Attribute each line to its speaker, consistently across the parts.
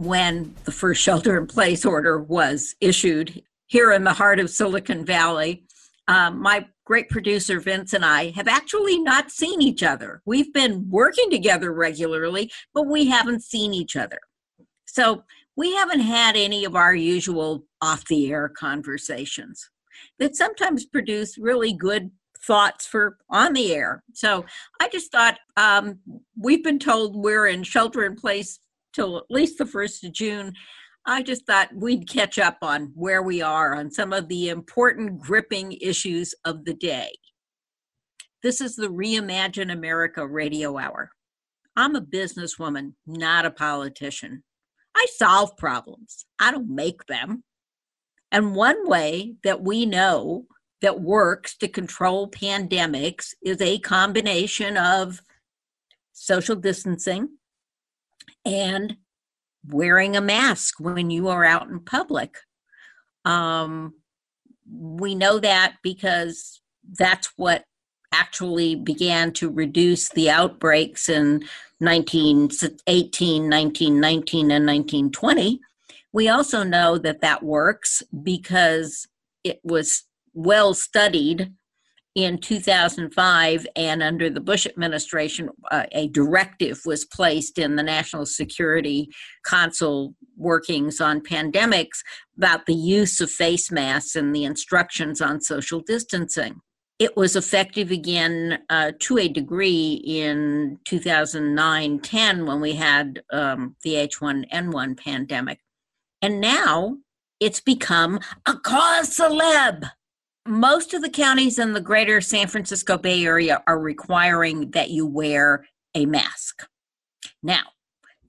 Speaker 1: when the first shelter in place order was issued here in the heart of Silicon Valley, um, my great producer Vince and I have actually not seen each other. We've been working together regularly, but we haven't seen each other. So we haven't had any of our usual off the air conversations that sometimes produce really good thoughts for on the air. So I just thought um, we've been told we're in shelter in place till at least the 1st of June. I just thought we'd catch up on where we are on some of the important gripping issues of the day. This is the Reimagine America radio hour. I'm a businesswoman, not a politician. I solve problems, I don't make them. And one way that we know that works to control pandemics is a combination of social distancing and wearing a mask when you are out in public. Um, we know that because that's what actually began to reduce the outbreaks in 1918, 1919, and 1920. We also know that that works because it was well studied in 2005 and under the Bush administration, uh, a directive was placed in the National Security Council workings on pandemics about the use of face masks and the instructions on social distancing. It was effective again uh, to a degree in 2009 10 when we had um, the H1N1 pandemic. And now it's become a cause celeb most of the counties in the greater San Francisco Bay Area are requiring that you wear a mask. Now,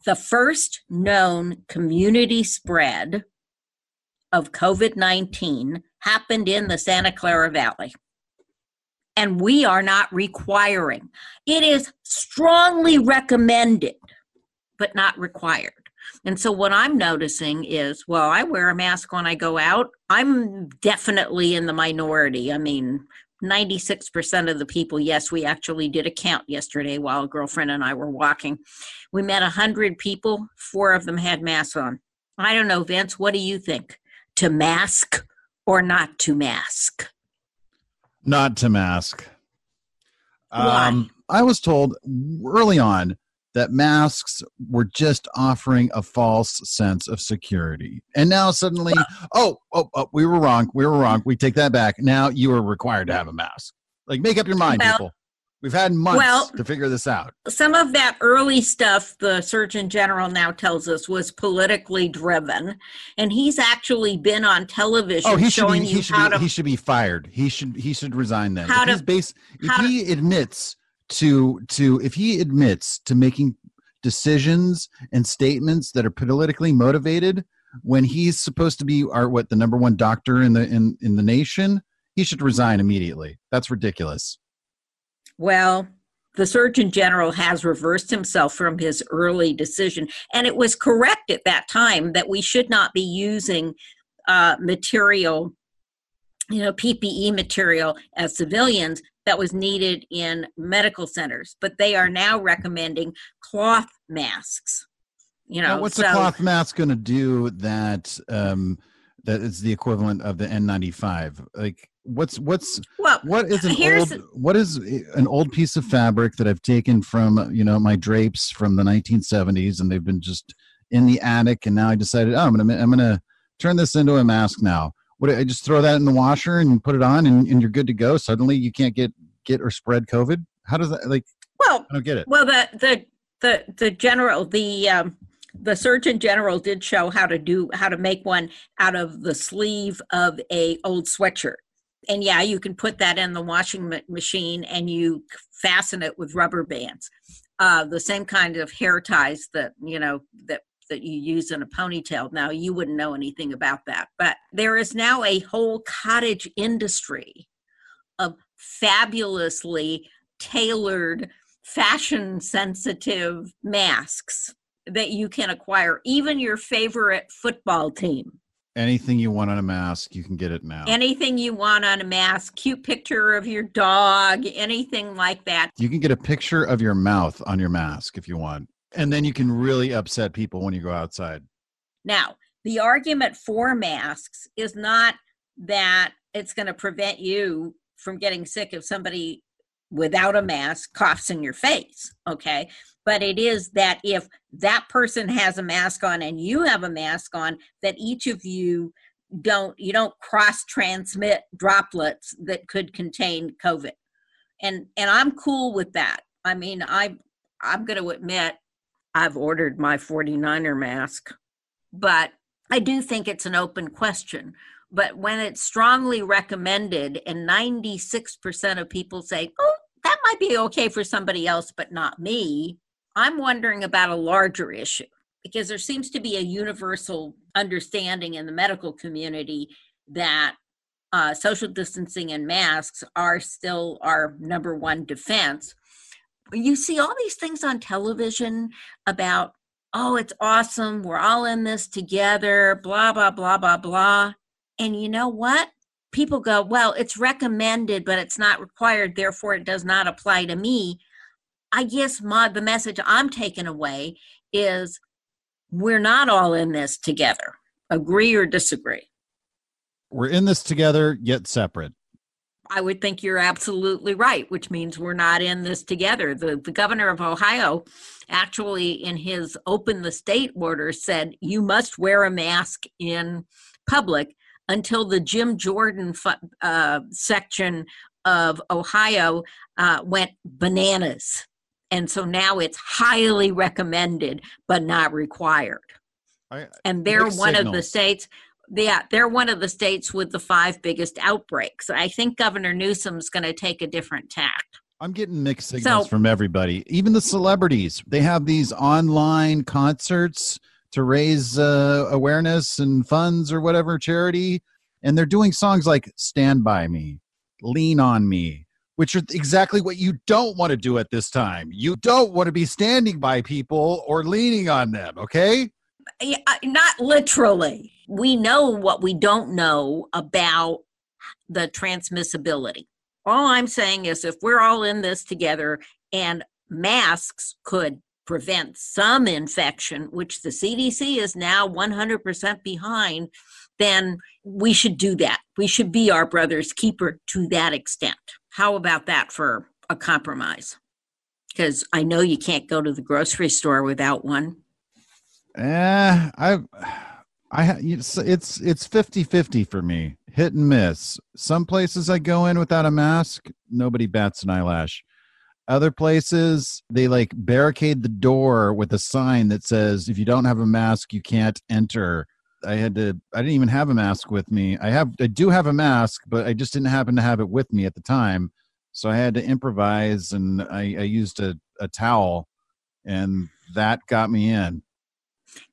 Speaker 1: the first known community spread of COVID 19 happened in the Santa Clara Valley. And we are not requiring. It is strongly recommended, but not required. And so what I'm noticing is, well, I wear a mask when I go out. I'm definitely in the minority. I mean, 96% of the people, yes, we actually did a count yesterday while a girlfriend and I were walking. We met 100 people, four of them had masks on. I don't know, Vince, what do you think? To mask or not to mask?
Speaker 2: Not to mask.
Speaker 1: Why? Um,
Speaker 2: I was told early on that masks were just offering a false sense of security. And now suddenly, oh, oh, oh, we were wrong. We were wrong. We take that back. Now you are required to have a mask. Like, make up your mind, well, people. We've had months well, to figure this out.
Speaker 1: Some of that early stuff, the Surgeon General now tells us, was politically driven, and he's actually been on television
Speaker 2: oh, he
Speaker 1: showing
Speaker 2: should be, he should
Speaker 1: how
Speaker 2: be,
Speaker 1: to.
Speaker 2: He should be fired. He should he should resign. Then
Speaker 1: how
Speaker 2: if
Speaker 1: to,
Speaker 2: base, if he admits to to if he admits to making decisions and statements that are politically motivated when he's supposed to be our what the number one doctor in the in in the nation he should resign immediately. That's ridiculous.
Speaker 1: Well the surgeon general has reversed himself from his early decision and it was correct at that time that we should not be using uh, material you know ppe material as civilians that was needed in medical centers, but they are now recommending cloth masks. You know,
Speaker 2: now what's
Speaker 1: so,
Speaker 2: a cloth mask going to do that um, that is the equivalent of the N95? Like, what's what's
Speaker 1: well,
Speaker 2: what is an old what is an old piece of fabric that I've taken from you know my drapes from the 1970s, and they've been just in the attic, and now I decided, oh, I'm gonna I'm gonna turn this into a mask now what I just throw that in the washer and put it on and, and you're good to go. Suddenly you can't get get or spread COVID. How does that like?
Speaker 1: Well,
Speaker 2: I don't get it.
Speaker 1: Well, the the the the general the um, the surgeon general did show how to do how to make one out of the sleeve of a old sweatshirt and yeah you can put that in the washing machine and you fasten it with rubber bands uh, the same kind of hair ties that you know that that you use in a ponytail. Now, you wouldn't know anything about that, but there is now a whole cottage industry of fabulously tailored, fashion sensitive masks that you can acquire, even your favorite football team.
Speaker 2: Anything you want on a mask, you can get it now.
Speaker 1: Anything you want on a mask, cute picture of your dog, anything like that.
Speaker 2: You can get a picture of your mouth on your mask if you want. And then you can really upset people when you go outside.
Speaker 1: Now, the argument for masks is not that it's going to prevent you from getting sick if somebody without a mask coughs in your face. Okay but it is that if that person has a mask on and you have a mask on that each of you don't you don't cross transmit droplets that could contain covid and and i'm cool with that i mean i i'm going to admit i've ordered my 49er mask but i do think it's an open question but when it's strongly recommended and 96% of people say oh that might be okay for somebody else but not me I'm wondering about a larger issue because there seems to be a universal understanding in the medical community that uh, social distancing and masks are still our number one defense. You see all these things on television about, oh, it's awesome, we're all in this together, blah, blah, blah, blah, blah. And you know what? People go, well, it's recommended, but it's not required, therefore it does not apply to me. I guess my the message I'm taking away is we're not all in this together. Agree or disagree?
Speaker 2: We're in this together, yet separate.
Speaker 1: I would think you're absolutely right, which means we're not in this together. The, the governor of Ohio actually, in his open the state order, said you must wear a mask in public until the Jim Jordan uh, section of Ohio uh, went bananas and so now it's highly recommended but not required I, and they're one signals. of the states yeah they're one of the states with the five biggest outbreaks i think governor newsom's going to take a different tack.
Speaker 2: i'm getting mixed signals so, from everybody even the celebrities they have these online concerts to raise uh, awareness and funds or whatever charity and they're doing songs like stand by me lean on me which are exactly what you don't want to do at this time. You don't want to be standing by people or leaning on them, okay?
Speaker 1: Yeah, uh, not literally. We know what we don't know about the transmissibility. All I'm saying is if we're all in this together and masks could prevent some infection, which the CDC is now 100% behind, then we should do that. We should be our brother's keeper to that extent. How about that for a compromise? Because I know you can't go to the grocery store without one.
Speaker 2: Eh, I, I, it's it's it's 50-50 for me. Hit and miss. Some places I go in without a mask, nobody bats an eyelash. Other places they like barricade the door with a sign that says if you don't have a mask, you can't enter. I had to I didn't even have a mask with me. I have I do have a mask, but I just didn't happen to have it with me at the time. So I had to improvise and I, I used a, a towel and that got me in.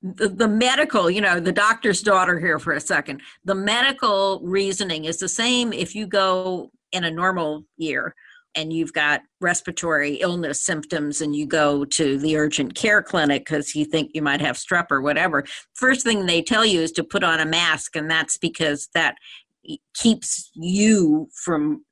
Speaker 1: The, the medical, you know, the doctor's daughter here for a second. The medical reasoning is the same if you go in a normal year and you've got respiratory illness symptoms and you go to the urgent care clinic because you think you might have strep or whatever, first thing they tell you is to put on a mask, and that's because that keeps you from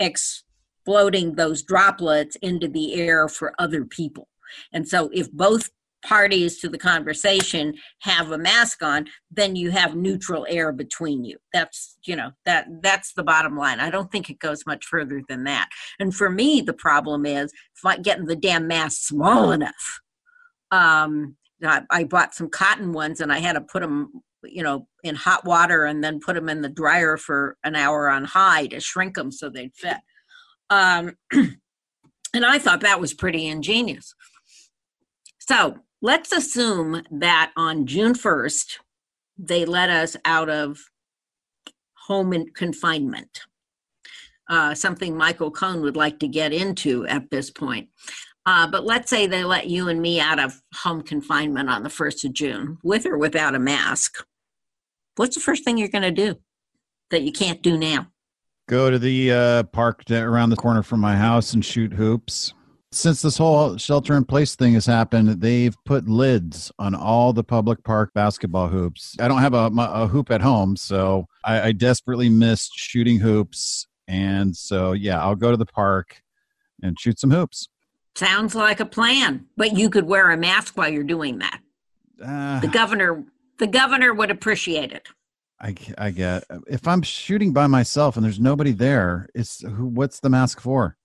Speaker 1: exploding those droplets into the air for other people. And so, if both parties to the conversation have a mask on then you have neutral air between you. That's you know that that's the bottom line. I don't think it goes much further than that. And for me the problem is getting the damn mask small enough. Um I, I bought some cotton ones and i had to put them you know in hot water and then put them in the dryer for an hour on high to shrink them so they'd fit. Um and i thought that was pretty ingenious. So let's assume that on June 1st, they let us out of home confinement, uh, something Michael Cohen would like to get into at this point. Uh, but let's say they let you and me out of home confinement on the 1st of June, with or without a mask. What's the first thing you're going to do that you can't do now?
Speaker 2: Go to the uh, park around the corner from my house and shoot hoops. Since this whole shelter in place thing has happened, they've put lids on all the public park basketball hoops. I don't have a, a hoop at home, so I, I desperately missed shooting hoops. And so, yeah, I'll go to the park and shoot some hoops.
Speaker 1: Sounds like a plan, but you could wear a mask while you're doing that. Uh, the governor, the governor would appreciate it.
Speaker 2: I, I get if I'm shooting by myself and there's nobody there, it's who? What's the mask for?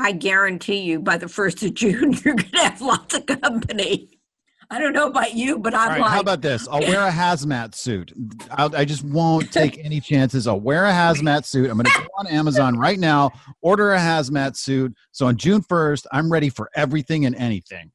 Speaker 1: I guarantee you, by the first of June, you're going to have lots of company. I don't know about you, but I'm right, like.
Speaker 2: How about this? I'll wear a hazmat suit. I'll, i just won't take any chances. I'll wear a hazmat suit. I'm going to go on Amazon right now, order a hazmat suit. So on June 1st, I'm ready for everything and anything.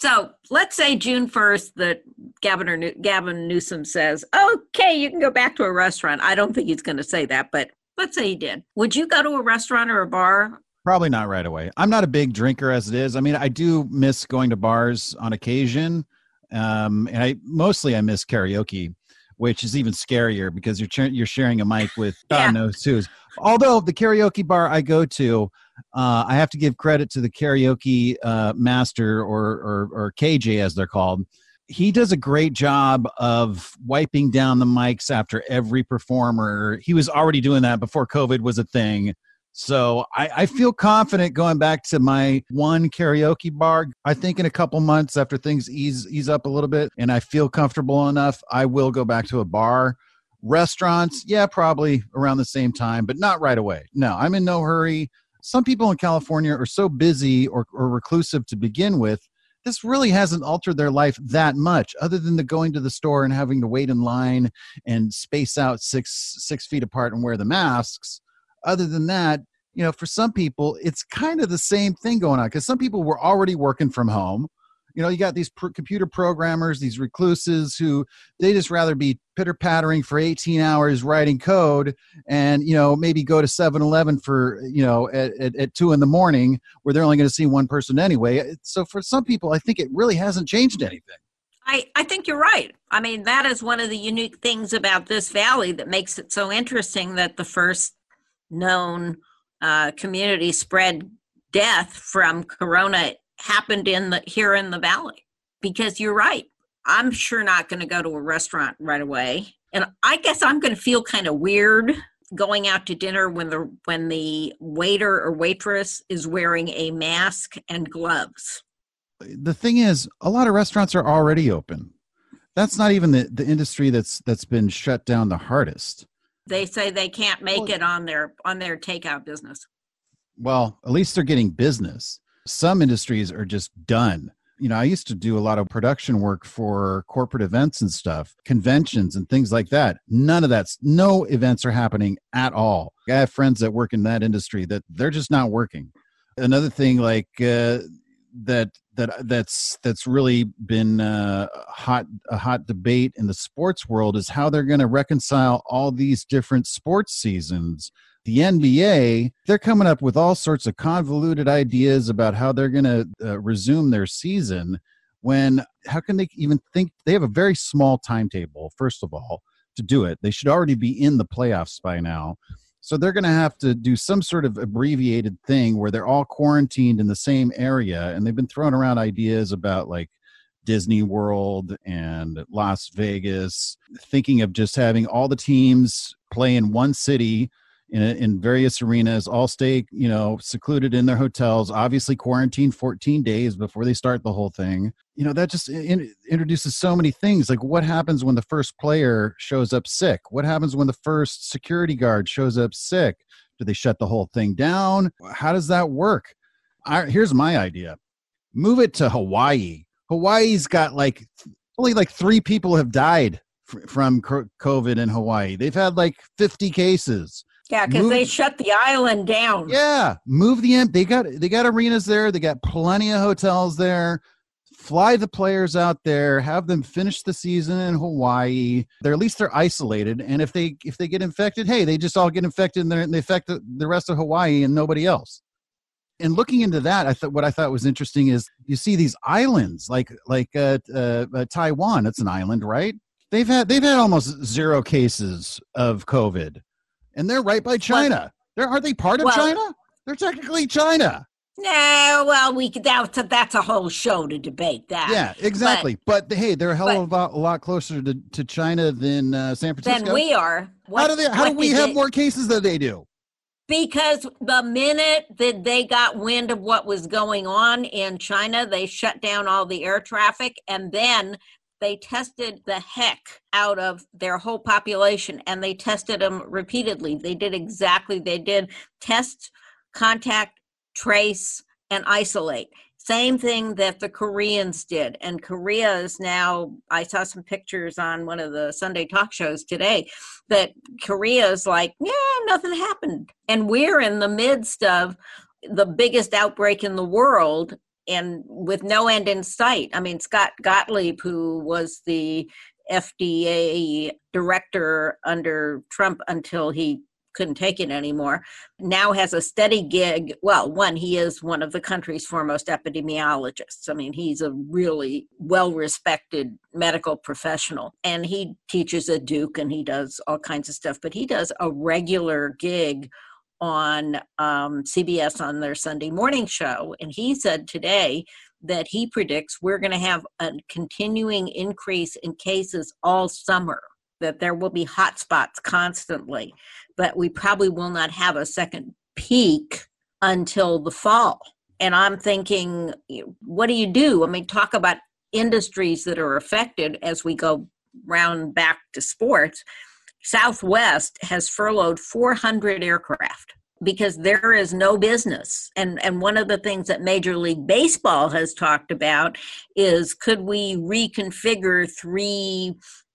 Speaker 1: So let's say June 1st that Governor Gavin Newsom says, okay, you can go back to a restaurant. I don't think he's going to say that, but let's say he did. Would you go to a restaurant or a bar
Speaker 2: Probably not right away. I'm not a big drinker as it is. I mean, I do miss going to bars on occasion, um, and I mostly I miss karaoke, which is even scarier because you're ch- you're sharing a mic with God knows who's. Although the karaoke bar I go to, uh, I have to give credit to the karaoke uh, master or, or or KJ as they're called. He does a great job of wiping down the mics after every performer. He was already doing that before COVID was a thing so I, I, feel confident going back to my one karaoke bar. I think in a couple months after things ease ease up a little bit and I feel comfortable enough, I will go back to a bar. Restaurants, yeah, probably around the same time, but not right away. No, I'm in no hurry. Some people in California are so busy or, or reclusive to begin with. This really hasn't altered their life that much, other than the going to the store and having to wait in line and space out six six feet apart and wear the masks other than that, you know, for some people, it's kind of the same thing going on because some people were already working from home. You know, you got these pr- computer programmers, these recluses who they just rather be pitter pattering for 18 hours writing code and, you know, maybe go to 7 Eleven for, you know, at, at, at two in the morning where they're only going to see one person anyway. So for some people, I think it really hasn't changed anything.
Speaker 1: I, I think you're right. I mean, that is one of the unique things about this valley that makes it so interesting that the first known uh, community spread death from corona happened in the here in the valley. Because you're right i'm sure not going to go to a restaurant right away. And i guess i'm going to feel kind of weird going out to dinner when the when the waiter or waitress is wearing a mask and gloves.
Speaker 2: The thing is a lot of restaurants are already open. That's not even the, the industry that's that's been shut down the hardest
Speaker 1: they say they can't make it on their on their takeout business.
Speaker 2: Well at least they're getting business. Some industries are just done. You know i used to do a lot of production work for corporate events and stuff conventions and things like that. None of that's no events are happening at all. I have friends that work in that industry that they're just not working. Another thing like uh, that that that's that's really been uh, hot a hot debate in the sports world is how they're going to reconcile all these different sports seasons. The NBA, they're coming up with all sorts of convoluted ideas about how they're going to uh, resume their season. When how can they even think they have a very small timetable? First of all, to do it, they should already be in the playoffs by now. So they're going to have to do some sort of abbreviated thing where they're all quarantined in the same area. And they've been throwing around ideas about like Disney World and Las Vegas, thinking of just having all the teams play in one city in, in various arenas, all stay, you know, secluded in their hotels, obviously quarantine 14 days before they start the whole thing. You know, that just in, introduces so many things. Like what happens when the first player shows up sick? What happens when the first security guard shows up sick? Do they shut the whole thing down? How does that work? I, here's my idea move it to Hawaii. Hawaii's got like only like three people have died from COVID in Hawaii. They've had like 50 cases.
Speaker 1: Yeah, because they shut the island down.
Speaker 2: Yeah, move the they got they got arenas there. They got plenty of hotels there. Fly the players out there, have them finish the season in Hawaii. They're at least they're isolated, and if they if they get infected, hey, they just all get infected and, and they affect the, the rest of Hawaii and nobody else. and looking into that, I thought what I thought was interesting is you see these islands like like uh, uh, uh, Taiwan. That's an island, right? They've had they've had almost zero cases of COVID, and they're right by China. They're aren't they part of
Speaker 1: Well-
Speaker 2: China? They're technically China.
Speaker 1: No, well, we could- that's a, that's a whole show to debate that.
Speaker 2: Yeah, exactly. But, hey, they're a hell of a lot, a lot closer to, to China than uh, San Francisco.
Speaker 1: Than we are.
Speaker 2: how do they? How do we have
Speaker 1: they-
Speaker 2: more cases than they do?
Speaker 1: Because the minute that they got wind of what was going on in China, they shut down all the air traffic and then they tested the heck out of their whole population and they tested them repeatedly. They did exactly they did test, contact, trace and isolate. Same thing that the Koreans did. And Korea is now, I saw some pictures on one of the Sunday talk shows today that Korea is like, yeah, nothing happened. And we're in the midst of the biggest outbreak in the world and with no end in sight. I mean, Scott Gottlieb, who was the FDA director under Trump until he couldn't take it anymore, now has a steady gig. Well, one, he is one of the country's foremost epidemiologists. I mean, he's a really well respected medical professional and he teaches at Duke and he does all kinds of stuff, but he does a regular gig on um, CBS on their Sunday morning show. And he said today that he predicts we're going to have a continuing increase in cases all summer, that there will be hot spots constantly, but we probably will not have a second peak until the fall. And I'm thinking, what do you do? I mean, talk about industries that are affected as we go round back to sports. Southwest has furloughed 400 aircraft because there is no business. And and one of the things that Major League Baseball has talked about is could we reconfigure three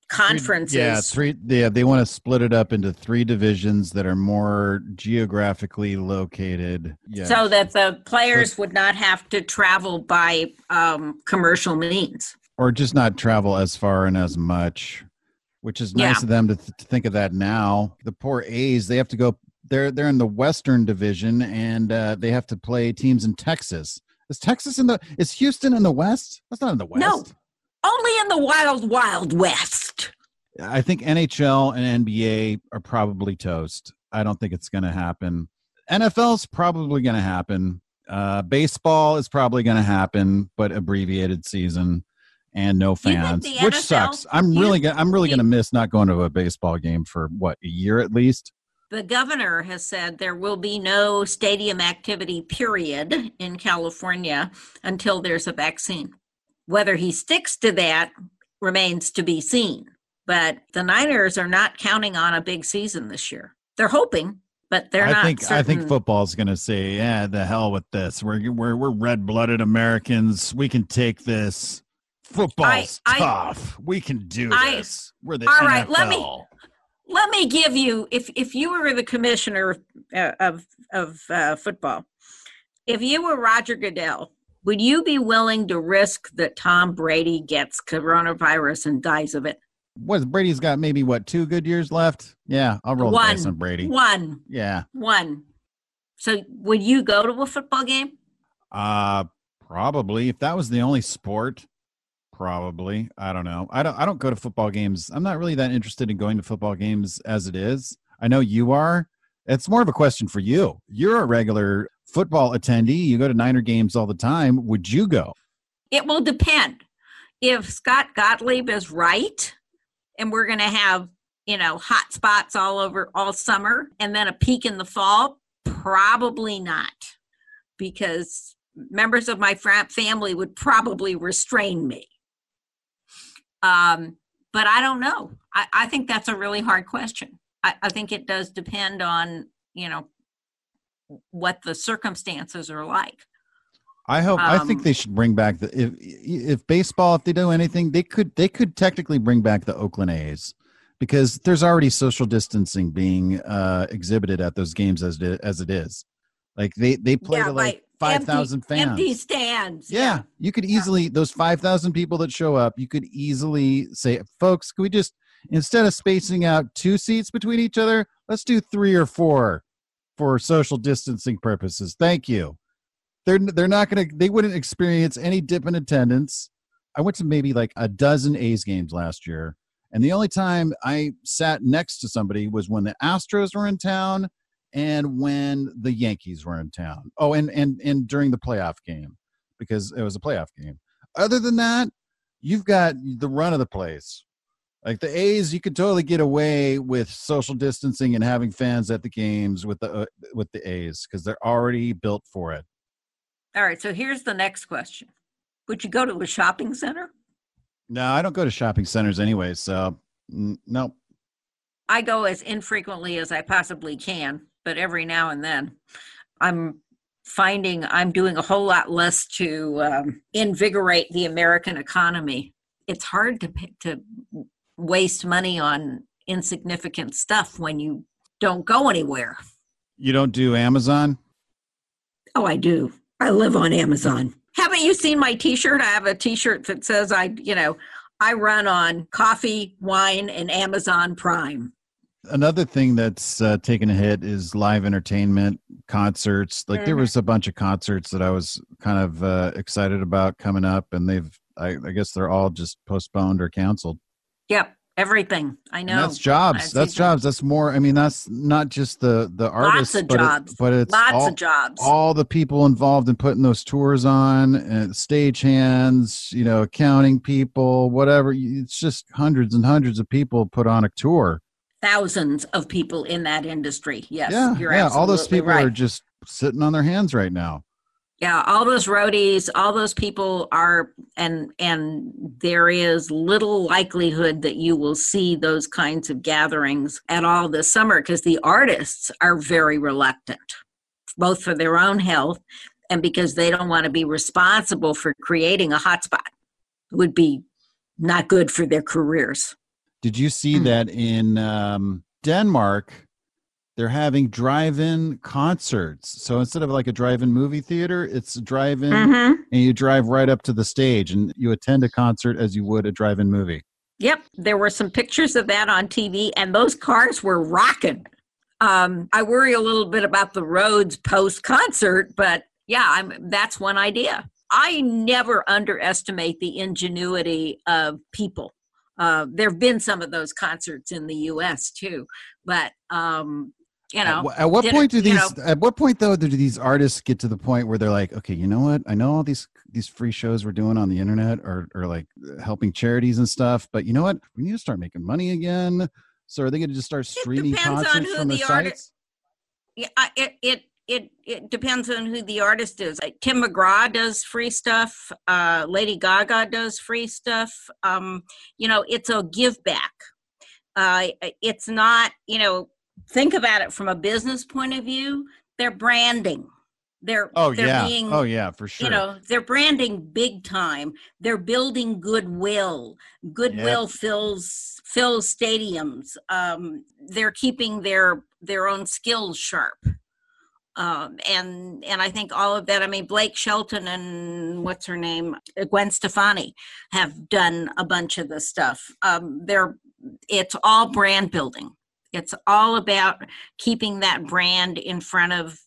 Speaker 1: conferences?
Speaker 2: Yeah, three. Yeah, they want to split it up into three divisions that are more geographically located. Yeah.
Speaker 1: So that the players would not have to travel by um, commercial means.
Speaker 2: or just not travel as far and as much, which is nice
Speaker 1: Yeah.
Speaker 2: of them to, th- to think of that now. The poor A's, they have to go. They're they're in the Western Division, and uh, they have to play teams in Texas. Is Texas in the? Is Houston in the West? That's not in the West.
Speaker 1: No. Only in the wild, wild west.
Speaker 2: I think NHL and NBA are probably toast. I don't think it's going to happen. NFL's probably going to happen. Uh, baseball is probably going to happen, but abbreviated season and no fans, which
Speaker 1: NFL
Speaker 2: sucks. I'm really gonna, I'm really going to miss not going to a baseball game for what a year at least.
Speaker 1: The governor has said there will be no stadium activity, period, in California until there's a vaccine. Whether he sticks to that remains to be seen. But the Niners are not counting on a big season this year. They're hoping, but they're
Speaker 2: I
Speaker 1: not.
Speaker 2: think I think
Speaker 1: certain.
Speaker 2: football's going to say, "Yeah, the hell with this. We're we're we're red-blooded Americans. We can take this. Football's
Speaker 1: I-
Speaker 2: tough. we can do
Speaker 1: I-
Speaker 2: this. We're the
Speaker 1: All right, let me- let me give you if if you were the commissioner uh, of of uh, football if you were roger goodell would you be willing to risk that tom brady gets coronavirus and dies of it
Speaker 2: What Brady's got? Maybe what two good years left? Yeah, I'll roll the
Speaker 1: One.
Speaker 2: dice on Brady.
Speaker 1: one
Speaker 2: Yeah,
Speaker 1: one so would you go to a football game
Speaker 2: uh, probably. If that was the only sport, probably. I don't know. I don't. I don't go to football games. I'm not really that interested in going to football games as it is. I know you are. It's more of a question for you. You're a regular football attendee. You go to Niner games all the time. Would you go?
Speaker 1: it will depend if scott gottlieb is right and we're going to have you know hot spots all over all summer and then a peak in the fall probably not because members of my family would probably restrain me um, but i don't know I, I think that's a really hard question I, I think it does depend on you know what the circumstances are like
Speaker 2: I hope. I think
Speaker 1: Um,
Speaker 2: they should bring back the if if baseball. If they do anything, they could they could technically bring back the Oakland A's because there's already social distancing being uh, exhibited at those games as it, as it is. Like they they play
Speaker 1: Yeah,
Speaker 2: to like
Speaker 1: by
Speaker 2: five
Speaker 1: empty-
Speaker 2: thousand fans.
Speaker 1: empty stands
Speaker 2: Yeah, you could easily those five thousand people that show up. You could easily say, folks, can we just instead of spacing out two seats between each other, let's do three or four for social distancing purposes. Thank you. they're they're not gonna they wouldn't experience any dip in attendance. I went to maybe like a dozen A's games last year, and the only time I sat next to somebody was when the Astros were in town and when the Yankees were in town. Oh, and and and during the playoff game because it was a playoff game. Other than that, you've got the run of the place. Like the A's, you could totally get away with social distancing and having fans at the games with the uh, with the A's because they're already built for it.
Speaker 1: All right, so here's the next question: Would you go to a shopping center?
Speaker 2: No, I don't go to shopping centers anyway, so n- no.
Speaker 1: I go as infrequently as I possibly can, but every now and then, I'm finding I'm doing a whole lot less to um, invigorate the American economy. It's hard to to waste money on insignificant stuff when you don't go anywhere.
Speaker 2: You don't do Amazon?
Speaker 1: Oh, I do. I live on Amazon. Haven't you seen my t-shirt? I have a t-shirt that says I, you know, I run on coffee, wine, and Amazon Prime.
Speaker 2: Another thing that's uh, taken a hit is live entertainment, concerts. Like mm-hmm. there was a bunch of concerts that I was kind of uh, excited about coming up, and they've, I, I guess they're all just postponed or canceled.
Speaker 1: Yep, everything. I know.
Speaker 2: And that's jobs. That's jobs. That's more. I mean, that's not just the the artists,
Speaker 1: Lots of
Speaker 2: but
Speaker 1: jobs.
Speaker 2: It, but it's
Speaker 1: lots
Speaker 2: all,
Speaker 1: of jobs.
Speaker 2: All the people involved in putting those tours on, and stage hands, you know, accounting people, whatever. It's just hundreds and hundreds of people put on a tour.
Speaker 1: Thousands of people in that industry. Yes.
Speaker 2: Yeah. yeah. All those people
Speaker 1: right.
Speaker 2: are just sitting on their hands right now
Speaker 1: yeah all those roadies all those people are and and there is little likelihood that you will see those kinds of gatherings at all this summer because the artists are very reluctant both for their own health and because they don't want to be responsible for creating a hotspot it would be not good for their careers
Speaker 2: did you see mm-hmm. that in um, denmark they're having drive-in concerts. So instead of like a drive-in movie theater, it's a drive-in mm-hmm. and you drive right up to the stage and you attend a concert as you would a drive-in movie.
Speaker 1: Yep, there were some pictures of that on TV and those cars were rocking. Um, I worry a little bit about the roads post concert, but yeah, I'm, that's one idea. I never underestimate the ingenuity of people. Uh, there have been some of those concerts in the U.S. too, but um, you know
Speaker 2: at, at what point do these know, at what point though do these artists get to the point where they're like okay you know what? I know all these these free shows we're doing on the internet or or like helping charities and stuff but you know what? We need to start making money again. So are they going to just start streaming concerts from the, the sites?
Speaker 1: Yeah it it it it depends on who the artist is. Like Tim McGraw does free stuff. Uh, Lady Gaga does free stuff. Um, you know, it's a give back. Uh, it's not. You know, think about it from a business point of view, they're branding. They're
Speaker 2: oh
Speaker 1: they're
Speaker 2: yeah
Speaker 1: being,
Speaker 2: oh yeah for sure.
Speaker 1: You know they're branding big time. They're building goodwill. Goodwill yep. fills fills stadiums. Um, they're keeping their their own skills sharp. Um, and and I think all of that. I mean, Blake Shelton and what's her name, Gwen Stefani, have done a bunch of this stuff. Um, they're it's all brand building. It's all about keeping that brand in front of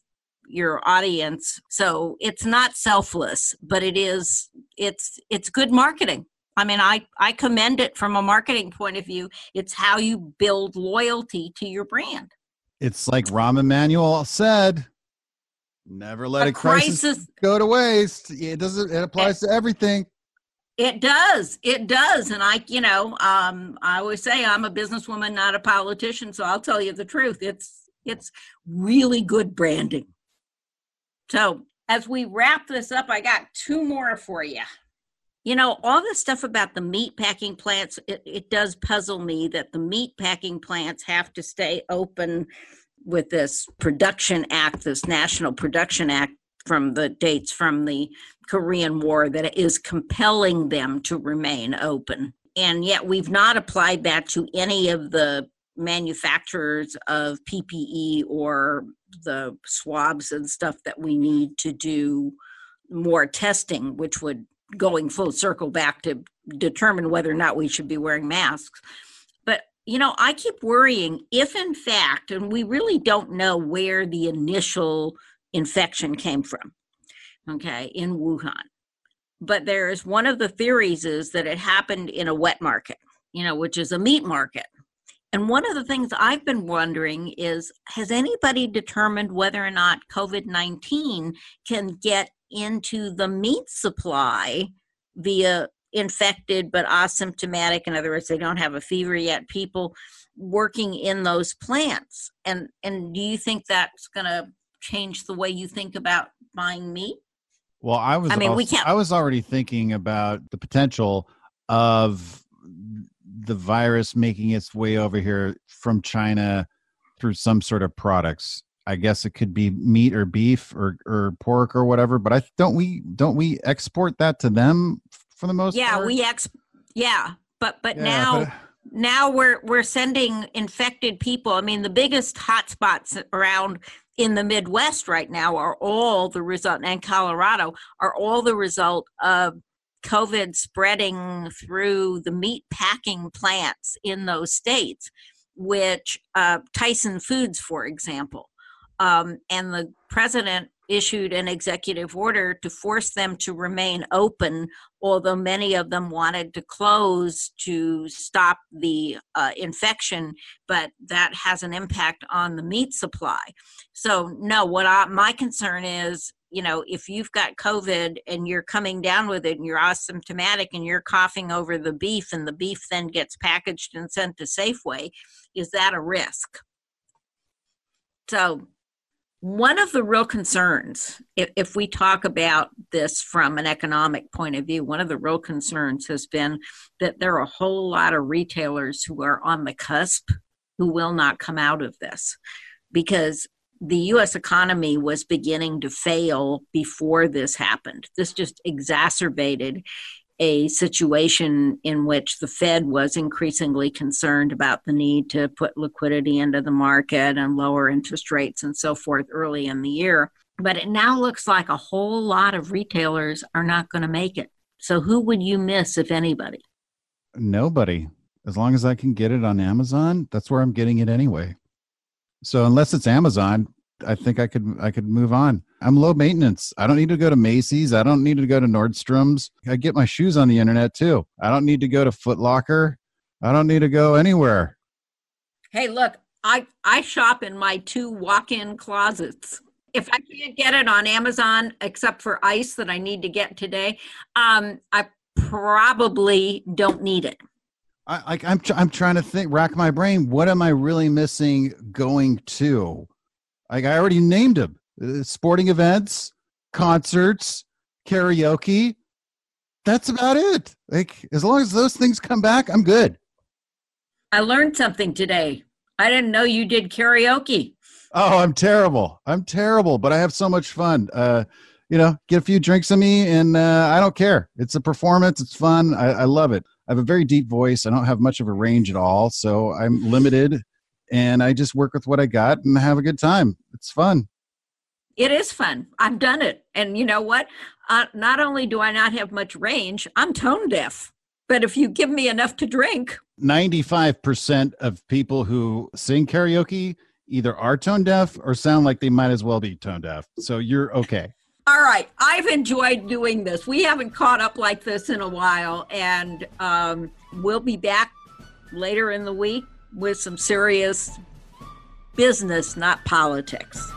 Speaker 1: your audience. So it's not selfless, but it is it's it's good marketing. I mean, I I commend it from a marketing point of view. It's how you build loyalty to your brand.
Speaker 2: It's like Rahm Emanuel said, never let a, a crisis, crisis, go to waste. It doesn't it applies to everything.
Speaker 1: It does. It does. And I, you know, um, I always say I'm a businesswoman, not a politician. So I'll tell you the truth. It's it's really good branding. So as we wrap this up, I got two more for you. You know, all this stuff about the meat packing plants, it, it does puzzle me that the meat packing plants have to stay open with this production act, this National Production Act from the dates from the Korean War that is compelling them to remain open. And yet we've not applied that to any of the manufacturers of PPE or the swabs and stuff that we need to do more testing, which would going full circle back to determine whether or not we should be wearing masks. You know, I keep worrying if in fact, and we really don't know where the initial infection came from. okay, in Wuhan. But there's one of the theories is that it happened in a wet market, you know, which is a meat market. And one of the things I've been wondering is has anybody determined whether or not COVID 19 can get into the meat supply via infected but asymptomatic? In other words, they don't have a fever yet, people working in those plants. And, and do you think that's going to change the way you think about buying meat?
Speaker 2: Well, I was. I mean, also, we can't. I was already thinking about the potential of the virus making its way over here from China through some sort of products. I guess it could be meat or beef or or pork or whatever. But I don't we don't we export that to them for the most
Speaker 1: yeah,
Speaker 2: part?
Speaker 1: we ex yeah, but but yeah, now. But, now we're we're sending infected people. I mean, the biggest hotspots around in the Midwest right now are all the result, and Colorado are all the result of COVID spreading through the meat packing plants in those states, which uh, Tyson Foods, for example, um, and the president issued an executive order to force them to remain open, although many of them wanted to close to stop the uh, infection, but that has an impact on the meat supply. So, no, what I, my concern is you know, if you've got COVID and you're coming down with it and you're asymptomatic and you're coughing over the beef and the beef then gets packaged and sent to Safeway, is that a risk? So, one of the real concerns, if, if, we talk about this from an economic point of view, one of the real concerns has been that there are a whole lot of retailers who are on the cusp who will not come out of this because the US economy was beginning to fail before this happened. This just exacerbated a situation in which the Fed was increasingly concerned about the need to put liquidity into the market and lower interest rates and so forth early in the year. But it now looks like a whole lot of retailers are not going to make it. So, who would you miss, if anybody?
Speaker 2: Nobody. As long as I can get it on Amazon, that's where I'm getting it anyway. So, unless it's Amazon, I think I could I could move on. I'm low maintenance. I don't need to go to Macy's. I don't need to go to Nordstrom's. I get my shoes on the internet too. I don't need to go to Foot Locker. I don't need to go anywhere.
Speaker 1: Hey, look, I I shop in my two walk-in closets. If I can't get it on Amazon, except for ice that I need to get today, um, I probably don't need it.
Speaker 2: I, I, I'm I'm trying to think, rack my brain. What am I really missing going to? Like I already named them: uh, sporting events, concerts, karaoke. That's about it. Like as long as those things come back, I'm good.
Speaker 1: I learned something today. I didn't know you did karaoke.
Speaker 2: Oh, I'm terrible. I'm terrible, but I have so much fun. Uh, you know, get a few drinks of me, and uh, I don't care. It's a performance. It's fun. I, I love it. I have a very deep voice. I don't have much of a range at all, so I'm limited and I just work with what I got and have a good time. It's fun.
Speaker 1: It is fun. I've done it. And you know what? Uh, not only do I not have much range, I'm tone deaf. But if you give me enough to drink,
Speaker 2: 95% of people who sing karaoke either are tone deaf or sound like they might as well be tone deaf. So you're okay.
Speaker 1: All right. I've enjoyed doing this. We haven't caught up like this in a while, and um, we'll be back later in the week with some serious business, not politics.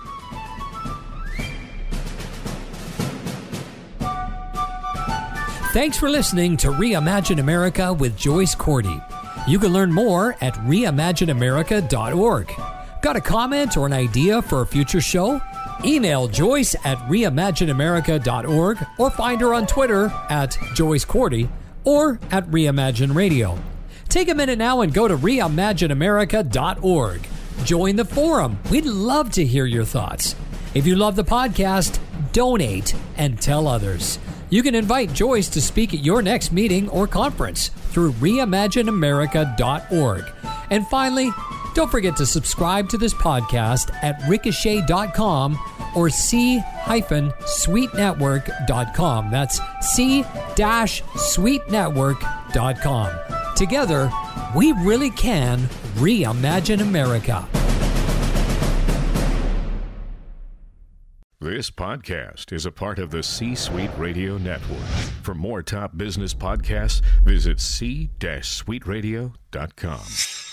Speaker 3: Thanks for listening to Reimagine America with Joyce Cordy. You can learn more at reimagineamerica.org. Got a comment or an idea for a future show? Email Joyce at reimagineamerica.org or find her on Twitter at Joyce Cordy or at Reimagine Radio. Take a minute now and go to reimagineamerica.org. Join the forum. We'd love to hear your thoughts. If you love the podcast, donate and tell others. You can invite Joyce to speak at your next meeting or conference through reimagineamerica.org. And finally, don't forget to subscribe to this podcast at ricochet.com or c-suitenetwork.com. That's c-suitenetwork.com. Together, we really can reimagine America.
Speaker 4: This podcast is a part of the C Suite Radio Network. For more top business podcasts, visit c-suiteradio.com.